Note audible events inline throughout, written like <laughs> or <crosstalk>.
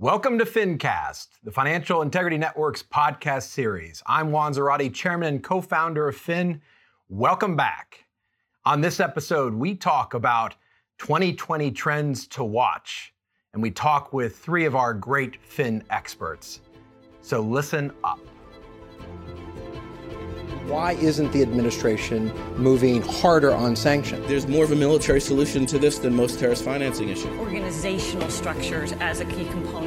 Welcome to FinCast, the Financial Integrity Network's podcast series. I'm Juan Zarate, chairman and co founder of Fin. Welcome back. On this episode, we talk about 2020 trends to watch, and we talk with three of our great Fin experts. So listen up. Why isn't the administration moving harder on sanctions? There's more of a military solution to this than most terrorist financing issues. Organizational structures as a key component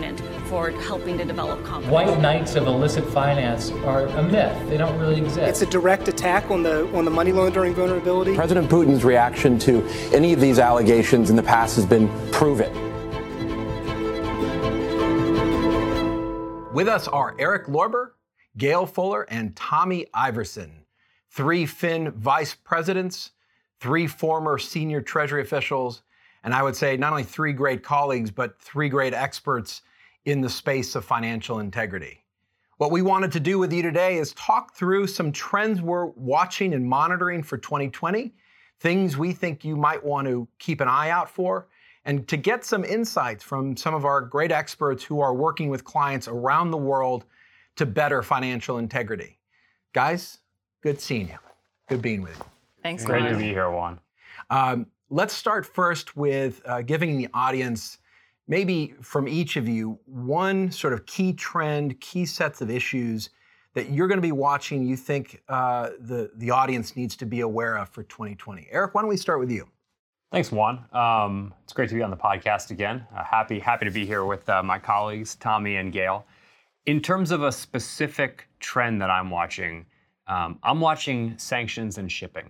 for helping to develop confidence. White knights of illicit finance are a myth. They don't really exist. It's a direct attack on the on the money laundering vulnerability. President Putin's reaction to any of these allegations in the past has been proven. With us are Eric Lorber, Gail Fuller, and Tommy Iverson, three Fin vice presidents, three former senior Treasury officials, and I would say not only three great colleagues, but three great experts in the space of financial integrity. What we wanted to do with you today is talk through some trends we're watching and monitoring for 2020, things we think you might want to keep an eye out for, and to get some insights from some of our great experts who are working with clients around the world to better financial integrity. Guys, good seeing you. Good being with you. Thanks, Great Juan. to be here, Juan. Um, let's start first with uh, giving the audience, maybe from each of you, one sort of key trend, key sets of issues that you're going to be watching. You think uh, the the audience needs to be aware of for 2020. Eric, why don't we start with you? Thanks, Juan. Um, it's great to be on the podcast again. Uh, happy happy to be here with uh, my colleagues Tommy and Gail. In terms of a specific trend that I'm watching, um, I'm watching sanctions and shipping.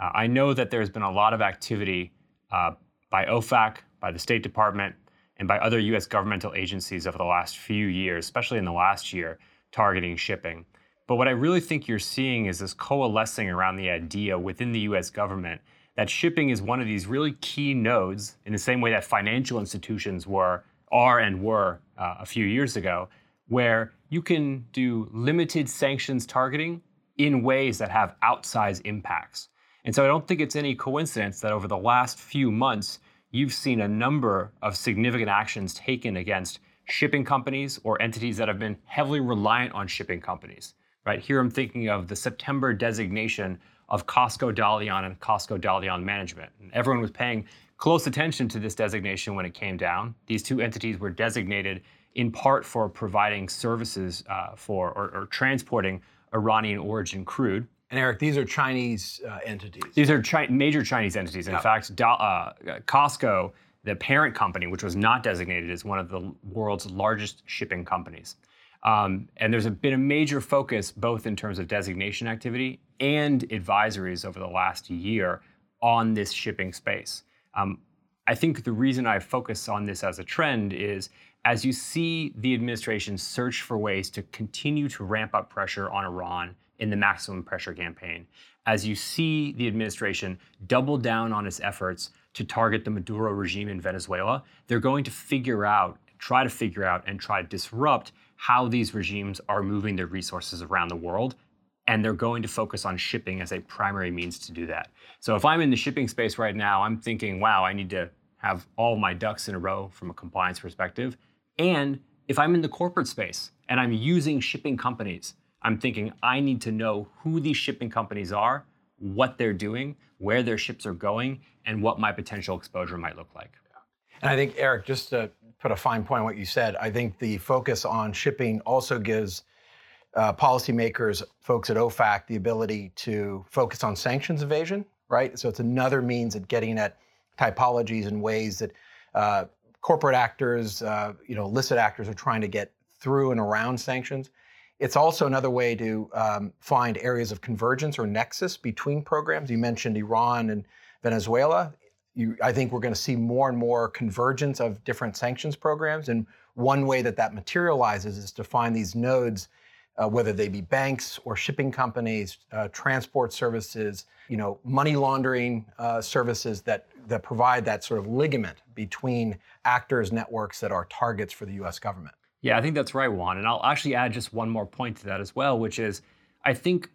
Uh, I know that there's been a lot of activity uh, by OFAC, by the State Department, and by other U.S. governmental agencies over the last few years, especially in the last year, targeting shipping. But what I really think you're seeing is this coalescing around the idea within the US government that shipping is one of these really key nodes in the same way that financial institutions were, are, and were uh, a few years ago, where you can do limited sanctions targeting in ways that have outsized impacts. And so I don't think it's any coincidence that over the last few months, you've seen a number of significant actions taken against shipping companies or entities that have been heavily reliant on shipping companies. Right here, I'm thinking of the September designation of COSCO Dalian and COSCO Dalian Management. And everyone was paying close attention to this designation when it came down. These two entities were designated in part for providing services uh, for or, or transporting Iranian origin crude. And Eric, these are Chinese uh, entities. These are chi- major Chinese entities. In Yeah. fact, Da- uh, COSCO, the parent company, which was not designated as one of the world's largest shipping companies. Um, and there's a, been a major focus both in terms of designation activity and advisories over the last year on this shipping space. Um, I think the reason I focus on this as a trend is as you see the administration search for ways to continue to ramp up pressure on Iran in the maximum pressure campaign, as you see the administration double down on its efforts to target the Maduro regime in Venezuela, they're going to figure out, try to figure out, and try to disrupt how these regimes are moving their resources around the world and they're going to focus on shipping as a primary means to do that. So if I'm in the shipping space right now, I'm thinking, wow, I need to have all my ducks in a row from a compliance perspective. And if I'm in the corporate space and I'm using shipping companies, I'm thinking I need to know who these shipping companies are, what they're doing, where their ships are going, and what my potential exposure might look like. And I think, Eric, just to put a fine point on what you said, I think the focus on shipping also gives uh, policymakers, folks at OFAC, the ability to focus on sanctions evasion, right? So it's another means at getting at typologies and ways that uh, corporate actors, uh, you know, illicit actors are trying to get through and around sanctions. It's also another way to um, find areas of convergence or nexus between programs. You mentioned Iran and Venezuela. You, I think we're going to see more and more convergence of different sanctions programs. And one way that that materializes is to find these nodes, uh, whether they be banks or shipping companies, uh, transport services, you know, money laundering uh, services that that provide that sort of ligament between actors, networks that are targets for the U.S. government. Yeah, I think that's right, Juan. And I'll actually add just one more point to that as well, which is I think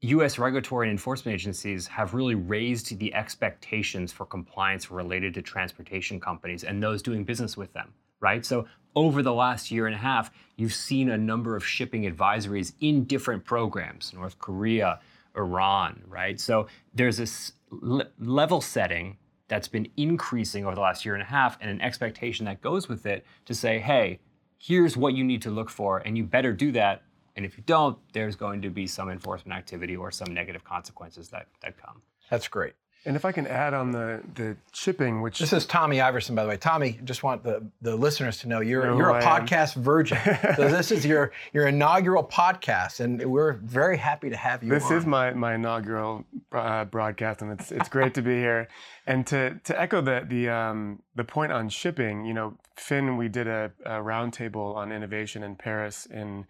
US regulatory and enforcement agencies have really raised the expectations for compliance related to transportation companies and those doing business with them, right? So over the last year and a half, you've seen a number of shipping advisories in different programs, North Korea, Iran, right? So there's this level setting that's been increasing over the last year and a half and an expectation that goes with it to say, hey, here's what you need to look for, and you better do that. And if you don't, there's going to be some enforcement activity or some negative consequences that, that come. That's great. And if I can add on the the shipping, which This is Tommy Iverson, by the way. Tommy, just want the, the listeners to know you're Know you're a I am. podcast virgin. so <laughs> this is your your inaugural podcast, and we're very happy to have you. This on. is my, my inaugural uh, broadcast, and it's it's great to be here. And to to echo the the um, the point on shipping, you know, Fin, we did a, a roundtable on innovation in Paris in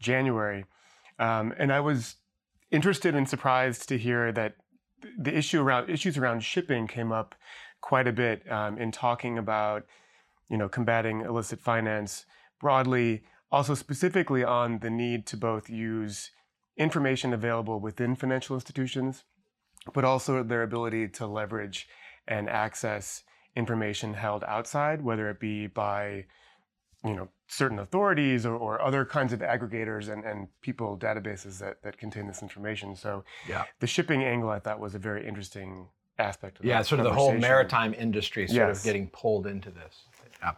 January, um, and I was interested and surprised to hear that the issue around issues around shipping came up quite a bit um, in talking about you know combating illicit finance broadly also specifically on the need to both use information available within financial institutions but also their ability to leverage and access information held outside whether it be by you know certain authorities or, or other kinds of aggregators and, and people databases that, that contain this information so Yeah. the shipping angle i thought was a very interesting aspect of that. yeah, sort of the whole maritime industry sort Yes. of getting pulled into this. Yeah.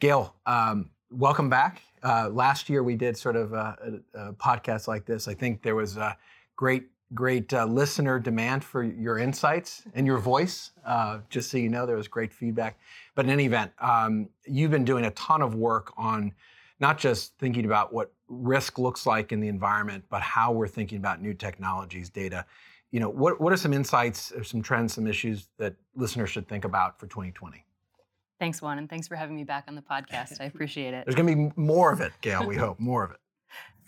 Gail, um, welcome back. Uh, last year we did sort of a, a, a podcast like this. I think there was a great, great uh, listener demand for your insights and your voice. Uh, just so you know, there was great feedback. But in any event, um, you've been doing a ton of work on not just thinking about what risk looks like in the environment, but how we're thinking about new technologies, data. You know, what, what are some insights or some trends, some issues that listeners should think about for 2020? Thanks, Juan, and thanks for having me back on the podcast. I <laughs> appreciate it. There's going to be more of it, Gail. We hope more of it.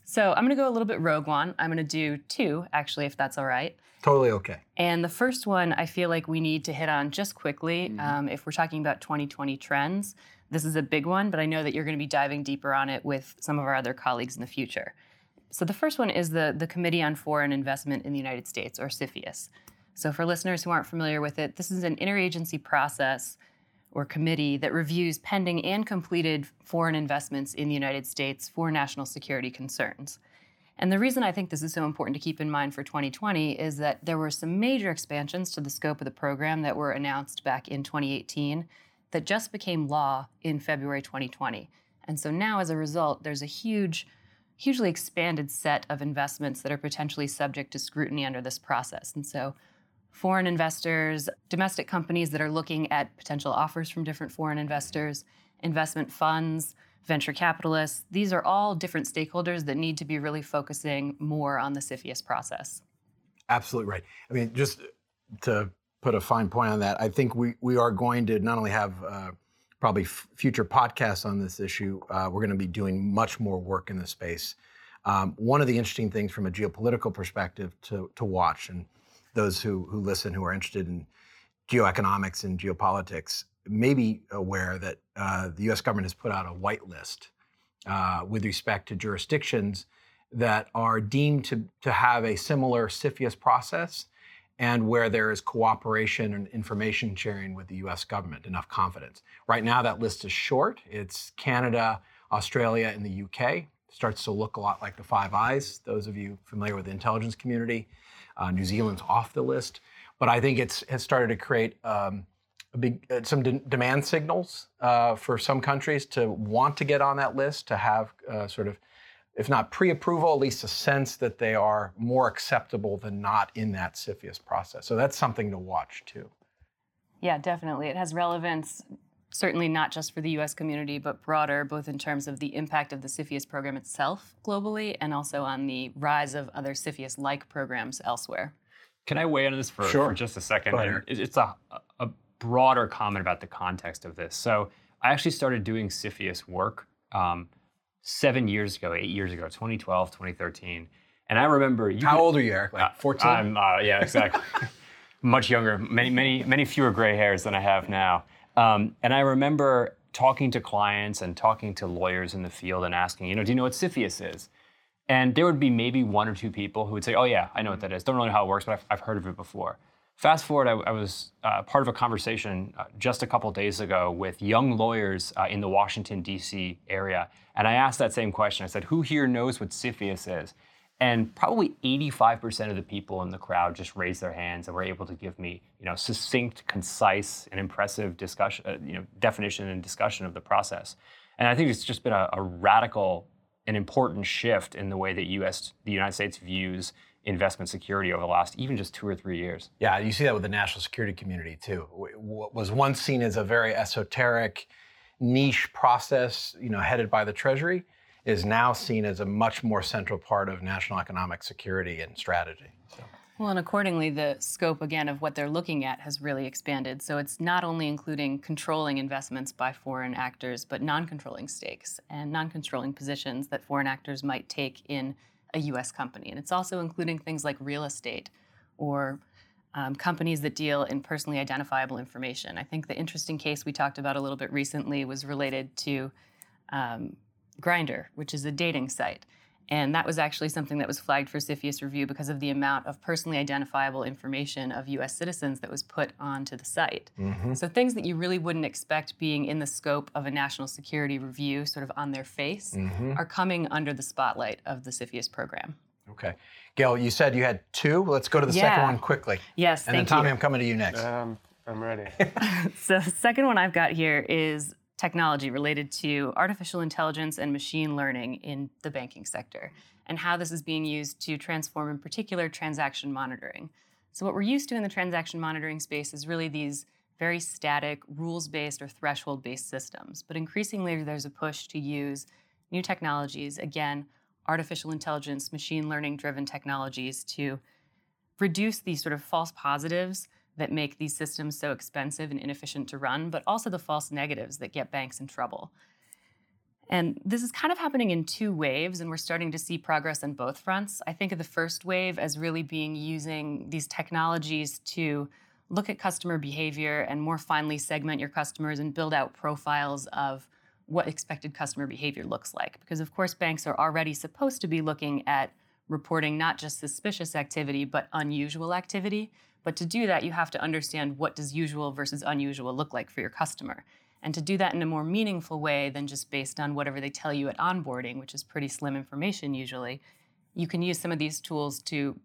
So I'm going to go a little bit rogue one. I'm going to do two, actually, if that's all right. Totally okay. And the first one, I feel like we need to hit on just quickly. Um, if we're talking about 2020 trends, this is a big one, but I know that you're going to be diving deeper on it with some of our other colleagues in the future. So the first one is the, the Committee on Foreign Investment in the United States, or CFIUS. So for listeners who aren't familiar with it, this is an interagency process or committee that reviews pending and completed foreign investments in the United States for national security concerns. And the reason I think this is so important to keep in mind for 2020 is that there were some major expansions to the scope of the program that were announced back in 2018 that just became law in February 2020. And so now, as a result, there's a huge, hugely expanded set of investments that are potentially subject to scrutiny under this process. And so, foreign investors, domestic companies that are looking at potential offers from different foreign investors, investment funds, venture capitalists, these are all different stakeholders that need to be really focusing more on the CFIUS process. Absolutely right. I mean, just to put a fine point on that, I think we, we are going to not only have uh, probably f- future podcasts on this issue, uh, we're going to be doing much more work in this space. Um, one of the interesting things from a geopolitical perspective to, to watch, and those who, who listen who are interested in geoeconomics and geopolitics may be aware that uh, the US government has put out a white list uh, with respect to jurisdictions that are deemed to, to have a similar CFIUS process and where there is cooperation and information sharing with the US government, enough confidence. Right now, that list is short. It's Canada, Australia, and the UK. It starts to look a lot like the Five Eyes, those of you familiar with the intelligence community. Uh, New Zealand's off the list. But I think it's has started to create um, big, uh, some de- demand signals uh, for some countries to want to get on that list, to have uh, sort of if not pre-approval, at least a sense that they are more acceptable than not in that CFIUS process. So that's something to watch too. Yeah, definitely. It has relevance, certainly not just for the US community, but broader, both in terms of the impact of the CFIUS program itself globally and also on the rise of other CFIUS like programs elsewhere. Can I weigh in on this for, Sure. for just a second? Go ahead, And Eric. it- It's a, a broader comment about the context of this. So I actually started doing CFIUS work um, seven years ago, eight years ago, 2012, 2013. And I remember you How could- old are you, Eric? Like 14? I'm, uh, yeah, exactly. <laughs> Much younger, many, many, many fewer gray hairs than I have now. Um, and I remember talking to clients and talking to lawyers in the field and asking, you know, do you know what CFIUS is? And there would be maybe one or two people who would say, oh, yeah, I know what that is. Don't really know how it works, but I've, I've heard of it before. Fast forward, I, I was uh, part of a conversation uh, just a couple days ago with young lawyers uh, in the Washington, D.C. area. And I asked that same question. I said, Who here knows what CFIUS is? And probably 85% of the people in the crowd just raised their hands and were able to give me, you know, succinct, concise, and impressive discussion, uh, you know, definition and discussion of the process. And I think it's just been a, a radical and important shift in the way that U.S. the United States views investment security over the last even just two or three years. Yeah, you see that with the national security community too. What was once seen as a very esoteric, niche process, you know, headed by the Treasury, is now seen as a much more central part of national economic security and strategy. So. Well, and accordingly, the scope again of what they're looking at has really expanded. So it's not only including controlling investments by foreign actors, but non controlling stakes and non controlling positions that foreign actors might take in a US company. And it's also including things like real estate or um, companies that deal in personally identifiable information. I think the interesting case we talked about a little bit recently was related to um, Grindr, which is a dating site. And that was actually something that was flagged for CFIUS review because of the amount of personally identifiable information of US citizens that was put onto the site. Mm-hmm. So things that you really wouldn't expect being in the scope of a national security review, sort of on their face, mm-hmm. are coming under the spotlight of the CFIUS program. Okay. Gail, you said you had two. Let's go to the yeah. second one quickly. Yes, And then Tommy, you. I'm coming to you next. Um, I'm ready. <laughs> so the second one I've got here is technology related to artificial intelligence and machine learning in the banking sector and how this is being used to transform, in particular, transaction monitoring. So, what we're used to in the transaction monitoring space is really these very static, rules based or threshold based systems. But increasingly, there's a push to use new technologies, again, artificial intelligence, machine learning driven technologies to reduce these sort of false positives that make these systems so expensive and inefficient to run, but also the false negatives that get banks in trouble. And this is kind of happening in two waves, and we're starting to see progress on both fronts. I think of the first wave as really being using these technologies to look at customer behavior and more finely segment your customers and build out profiles of what expected customer behavior looks like. Because, of course, banks are already supposed to be looking at reporting not just suspicious activity, but unusual activity. But to do that, you have to understand what does usual versus unusual look like for your customer. And to do that in a more meaningful way than just based on whatever they tell you at onboarding, which is pretty slim information usually, you can use some of these tools to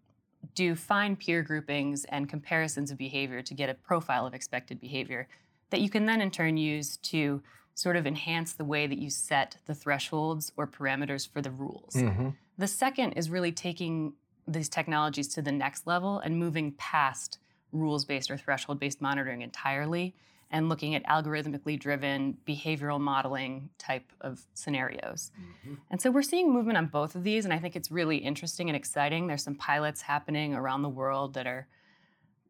do fine peer groupings and comparisons of behavior to get a profile of expected behavior that you can then in turn use to sort of enhance the way that you set the thresholds or parameters for the rules. Mm-hmm. The second is really taking these technologies to the next level and moving past rules based or threshold based monitoring entirely and looking at algorithmically driven behavioral modeling type of scenarios. Mm-hmm. And so we're seeing movement on both of these, and I think it's really interesting and exciting. There's some pilots happening around the world that are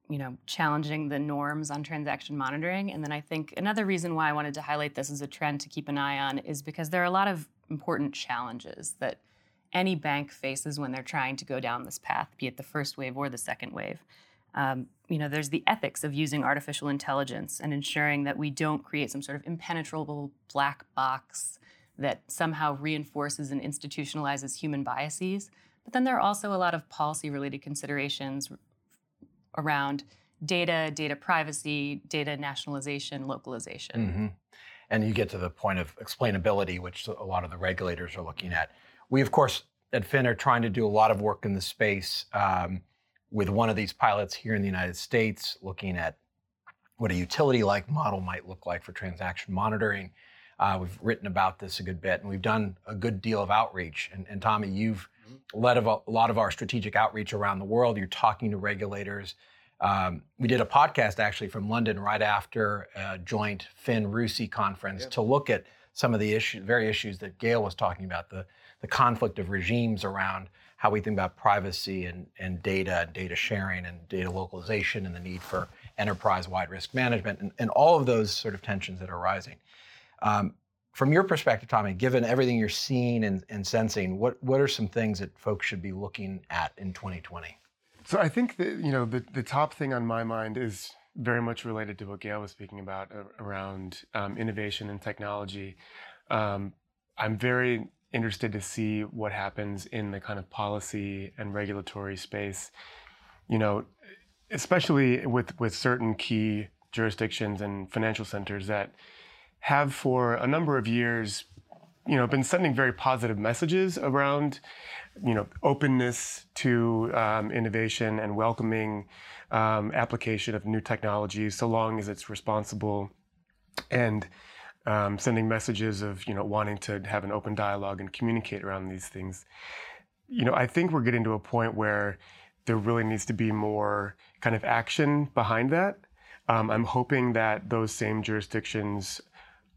you know challenging the norms on transaction monitoring and then i think another reason why i wanted to highlight this as a trend to keep an eye on is because there are a lot of important challenges that any bank faces when they're trying to go down this path, be it the first wave or the second wave. Um, you know, there's the ethics of using artificial intelligence and ensuring that we don't create some sort of impenetrable black box that somehow reinforces and institutionalizes human biases. But then there are also a lot of policy related considerations around data, data privacy, data nationalization, localization. Mm-hmm. And you get to the point of explainability, which a lot of the regulators are looking at. We, of course, at Fin are trying to do a lot of work in the space um, with one of these pilots here in the United States, looking at what a utility-like model might look like for transaction monitoring. Uh, we've written about this a good bit, and we've done a good deal of outreach. And, and Tommy, you've led a, a, lot of our strategic outreach around the world. You're talking to regulators. Um, we did a podcast actually from London right after a joint Fin RUSI conference to look at some of the issues, very issues that Gail was talking about, the the conflict of regimes around how we think about privacy and, and data and data sharing and data localization and the need for enterprise-wide risk management and, and all of those sort of tensions that are rising. Um, from your perspective, Tommy, given everything you're seeing and, and, sensing, what, what are some things that folks should be looking at in 2020? So I think that you know the, the top thing on my mind is very much related to what Gail was speaking about uh, around um, innovation and technology. Um, I'm very interested to see what happens in the kind of policy and regulatory space. You know, especially with with certain key jurisdictions and financial centers that have for a number of years, you know, been sending very positive messages around, you know, openness to um, innovation and welcoming um, application of new technologies, so long as it's responsible, and um, sending messages of you know wanting to have an open dialogue and communicate around these things. You know, I think we're getting to a point where there really needs to be more kind of action behind that. Um, I'm hoping that those same jurisdictions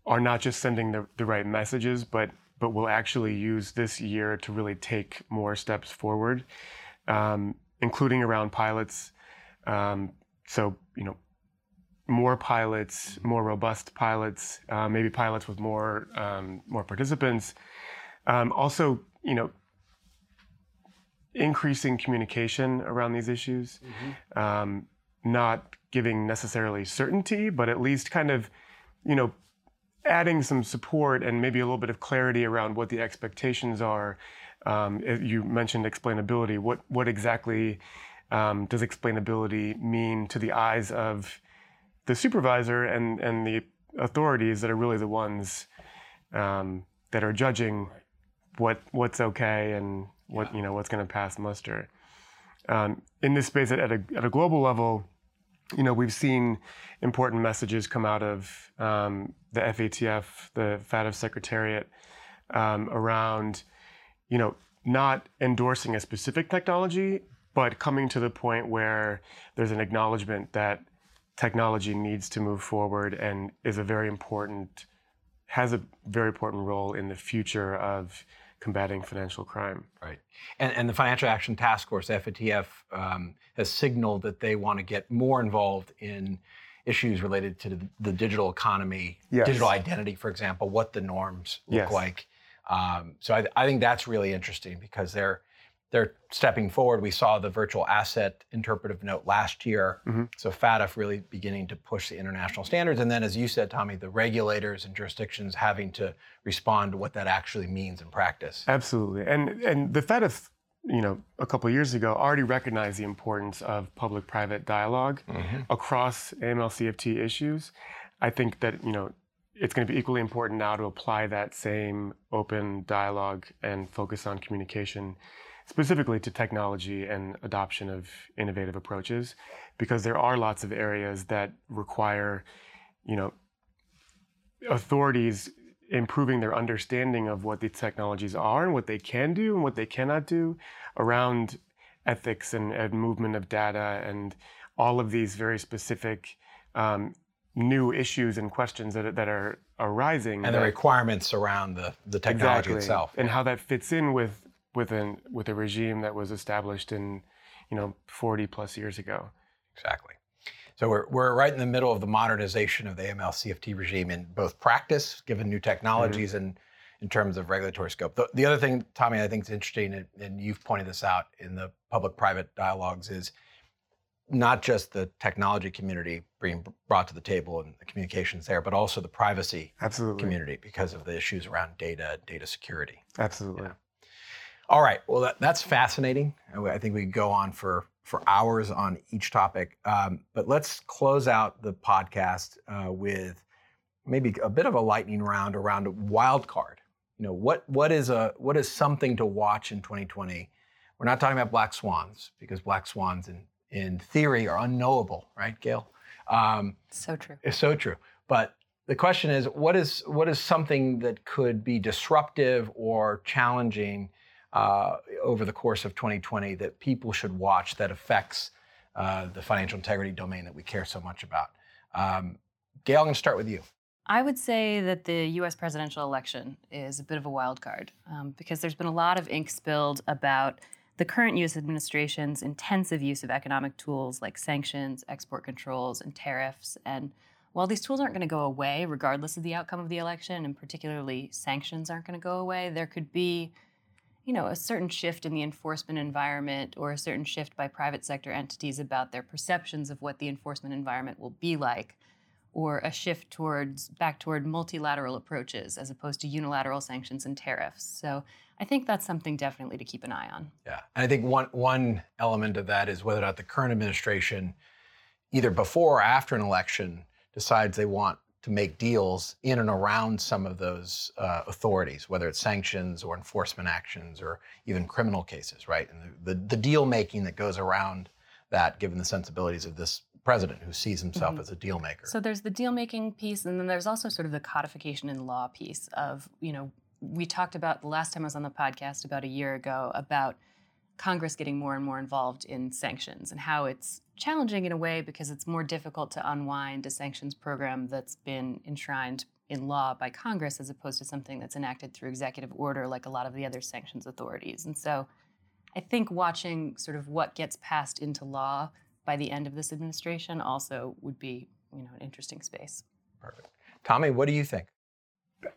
are not just sending the, the right messages, but but will actually use this year to really take more steps forward, um, including around pilots. Um, so you know, more pilots, more robust pilots, uh, maybe pilots with more um, more participants. Um, also, you know, increasing communication around these issues, mm-hmm. um, not giving necessarily certainty, but at least kind of, you know, adding some support and maybe a little bit of clarity around what the expectations are. Um, you mentioned explainability. What what exactly um, does explainability mean to the eyes of the supervisor and and the authorities that are really the ones um, that are judging what what's okay and what you know what's going to pass muster. Um, in this space, at, at, a, at a global level, you know we've seen important messages come out of um, the FATF, the FATF Secretariat, um, around you know not endorsing a specific technology, but coming to the point where there's an acknowledgement that technology needs to move forward and is a very important has a very important role in the future of combating financial crime. Right. And, and the Financial Action Task Force, FATF, um, has signaled that they want to get more involved in issues related to the, the digital economy, yes. digital identity, for example, what the norms look yes. like. Um, so I, I, think that's really interesting because they're they're stepping forward. We saw the virtual asset interpretive note last year. Mm-hmm. So FATF really beginning to push the international standards. And then, as you said, Tommy, the regulators and jurisdictions having to respond to what that actually means in practice. Absolutely. And, and the FATF, you know, a couple years ago already recognized the importance of public private dialog mm-hmm. across AML CFT issues. I think that, you know, it's going to be equally important now to apply that same open dialogue and focus on communication specifically to technology and adoption of innovative approaches because there are lots of areas that require you know authorities improving their understanding of what these technologies are and what they can do and what they cannot do around ethics and, and movement of data and all of these very specific um, new issues and questions that, that are arising and that, the requirements around the, the technology exactly, itself. And how that fits in with with an with a regime that was established in you know 40 plus years ago. Exactly. So we're, we're right in the middle of the modernization of the AML CFT regime in both practice, given new technologies, mm-hmm. and in terms of regulatory scope. The, the, other thing, Tommy, I think is interesting, and, and you've pointed this out in the public-private dialogues, is not just the technology community being brought to the table and the communications there, but also the privacy Absolutely. community because of the issues around data, data security. Absolutely. Yeah. All right. Well, that, that's fascinating. I think we could go on for for hours on each topic. Um, but let's close out the podcast uh, with maybe a bit of a lightning round around a wild card. You know, what what is a what is something to watch in 2020? We're not talking about black swans because black swans in in theory are unknowable, right, Gail? Um, so true. It's so true. But the question is, what is what is something that could be disruptive or challenging? Uh, over the course of 2020 that people should watch that affects uh, the financial integrity domain that we care so much about. Um, Gail, I'm going to start with you. I would say that the US presidential election is a bit of a wild card um, because there's been a lot of ink spilled about the current US administration's intensive use of economic tools like sanctions, export controls, and tariffs. And while these tools aren't going to go away regardless of the outcome of the election, and particularly sanctions aren't going to go away, there could be you know, a certain shift in the enforcement environment or a certain shift by private sector entities about their perceptions of what the enforcement environment will be like or a shift towards back toward multilateral approaches as opposed to unilateral sanctions and tariffs. So I think that's something definitely to keep an eye on. Yeah, and I think one one element of that is whether or not the current administration, either before or after an election, decides they want to make deals in and around some of those uh, authorities, whether it's sanctions or enforcement actions or even criminal cases, right? And the, the, the deal making that goes around that, given the sensibilities of this president who sees himself mm-hmm. as a deal maker. So there's the deal making piece, and then there's also sort of the codification in law piece of, you know, we talked about the last time I was on the podcast about a year ago about Congress getting more and more involved in sanctions and how it's challenging in a way because it's more difficult to unwind a sanctions program that's been enshrined in law by Congress as opposed to something that's enacted through executive order like a lot of the other sanctions authorities. And so I think watching sort of what gets passed into law by the end of this administration also would be, you know, an interesting space. Perfect. Tommy, what do you think?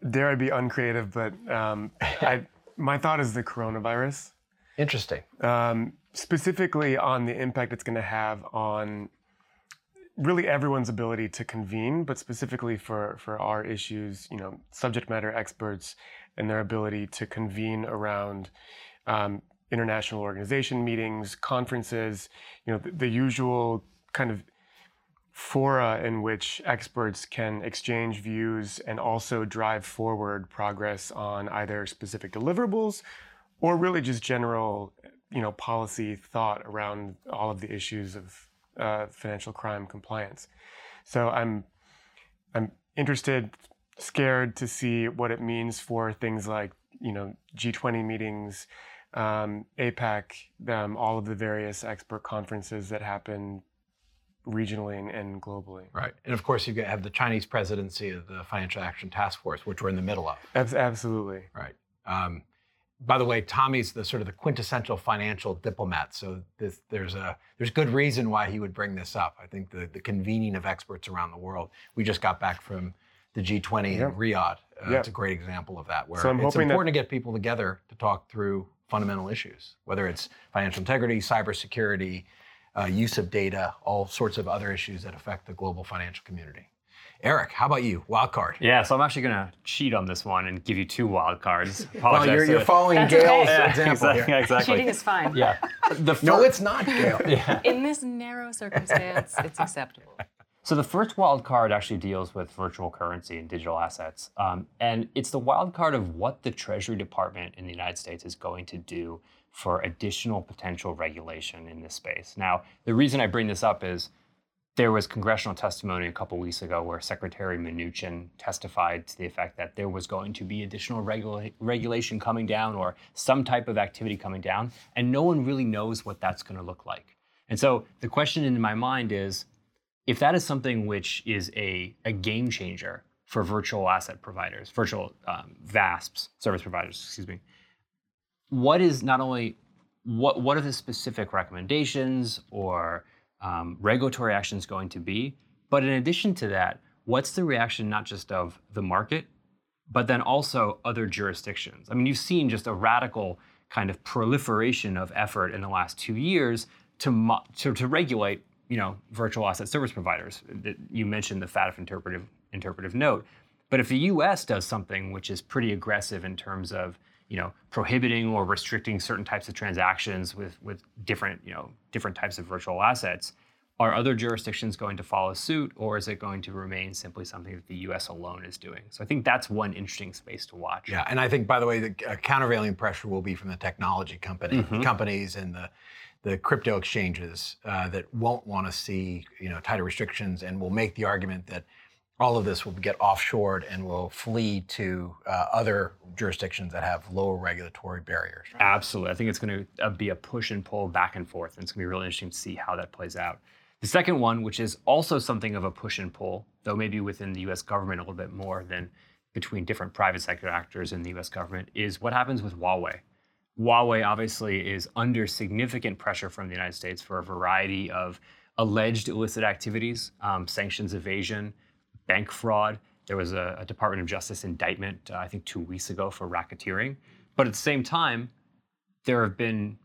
Dare I be uncreative, but um, <laughs> I, my thought is the coronavirus. Interesting. Um, specifically on the impact it's going to have on really everyone's ability to convene, but specifically for, for our issues, you know, subject matter experts and their ability to convene around um, international organization meetings, conferences, you know, the, the usual kind of fora in which experts can exchange views and also drive forward progress on either specific deliverables or really just general you know policy thought around all of the issues of uh, financial crime compliance. So I'm I'm interested, scared to see what it means for things like you know G20 meetings, um, APEC, um, all of the various expert conferences that happen regionally and, and, globally. Right, and of course you have the Chinese presidency of the Financial Action Task Force, which we're in the middle of. Absolutely. Right. Um, by the way, Tommy's the sort of the quintessential financial diplomat. So this, there's a there's good reason why he would bring this up. I think the the convening of experts around the world. We just got back from the G20 yep. in Riyadh. Uh, yep. It's a great example of that, where so it's important that... to get people together to talk through fundamental issues, whether it's financial integrity, cybersecurity, uh, use of data, all sorts of other issues that affect the global financial community. Eric, how about you? Wild card. Yeah, so I'm actually going to cheat on this one and give you two wild cards. <laughs> well, you're, you're following That's Gail's okay. example yeah, exactly, exactly. Cheating is fine. Yeah. The fir- no, it's not, Gail. <laughs> yeah. In this narrow circumstance, it's acceptable. So the first wild card actually deals with virtual currency and digital assets, um, and it's the wild card of what the Treasury Department in the United States is going to do for additional potential regulation in this space. Now, the reason I bring this up is there was congressional testimony a couple weeks ago where Secretary Mnuchin testified to the effect that there was going to be additional regula- regulation coming down or some type of activity coming down, and no one really knows what that's going to look like. And so the question in my mind is if that is something which is a, a game changer for virtual asset providers, virtual um, VASPs, service providers, excuse me, what is not only what what are the specific recommendations or um, regulatory action is going to be. But in addition to that, what's the reaction not just of the market, but then also other jurisdictions? I mean, you've seen just a radical kind of proliferation of effort in the last two years to, mo- to, to regulate, you know, virtual asset service providers. You mentioned the FATF interpretive, interpretive note. But if the US does something which is pretty aggressive in terms of you know, prohibiting or restricting certain types of transactions with, with different, you know, different types of virtual assets, are other jurisdictions going to follow suit, or is it going to remain simply something that the U.S. alone is doing? So I think that's one interesting space to watch. Yeah, and I think, by the way, the uh, countervailing pressure will be from the technology company mm-hmm. companies and the the crypto exchanges uh, that won't want to see you know tighter restrictions and will make the argument that all of this will get offshored and will flee to uh, other jurisdictions that have lower regulatory barriers. Right? Absolutely. I think it's going to uh, be a push and pull back and forth, and it's going to be really interesting to see how that plays out. The second one, which is also something of a push and pull, though maybe within the US government a little bit more than between different private sector actors in the US government, is what happens with Huawei. Huawei obviously is under significant pressure from the United States for a variety of alleged illicit activities, um, sanctions evasion, bank fraud. There was a, a Department of Justice indictment, uh, I think, two weeks ago for racketeering. But at the same time, there have been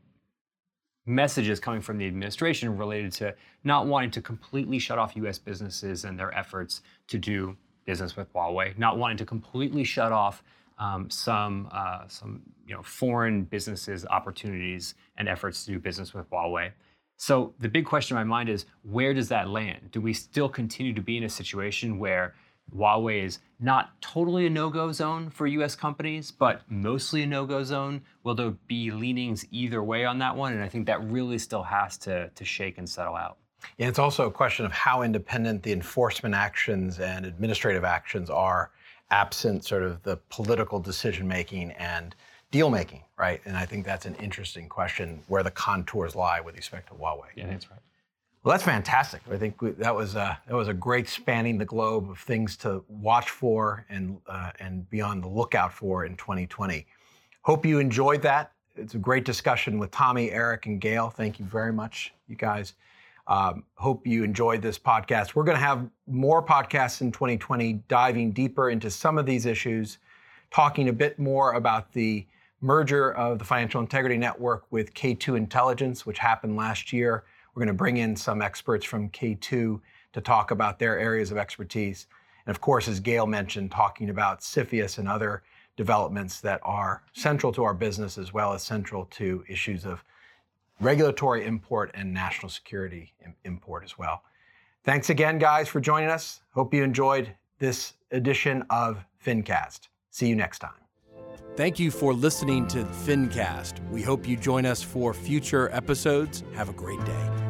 messages coming from the administration related to not wanting to completely shut off US businesses and their efforts to do business with Huawei, not wanting to completely shut off um, some uh, some you know foreign businesses opportunities and efforts to do business with Huawei. So the big question in my mind is where does that land? Do we still continue to be in a situation where Huawei is not totally a no-go zone for US companies, but mostly a no-go zone? Will there be leanings either way on that one? And I think that really still has to, to shake and settle out. It's also a question of how independent the enforcement actions and administrative actions are absent sort of the political decision making and deal making, right? And I think that's an interesting question where the contours lie with respect to Huawei. Yeah, that's right. Well, that's fantastic. I think we, that was a, that was a great spanning the globe of things to watch for and uh, and be on the lookout for in 2020. Hope you enjoyed that. It's a great discussion with Tommy, Eric, and Gail. Thank you very much, you guys. Um, hope you enjoyed this podcast. We're going to have more podcasts in 2020, diving deeper into some of these issues, talking a bit more about the merger of the Financial Integrity Network with K2 Intelligence, which happened last year. We're going to bring in some experts from K2 to talk about their areas of expertise. And of course, as Gail mentioned, talking about CFIUS and other developments that are central to our business as well as central to issues of regulatory import and national security import as well. Thanks again, guys, for joining us. Hope you enjoyed this edition of FinCast. See you next time. Thank you for listening to FinCast. We hope you join us for future episodes. Have a great day.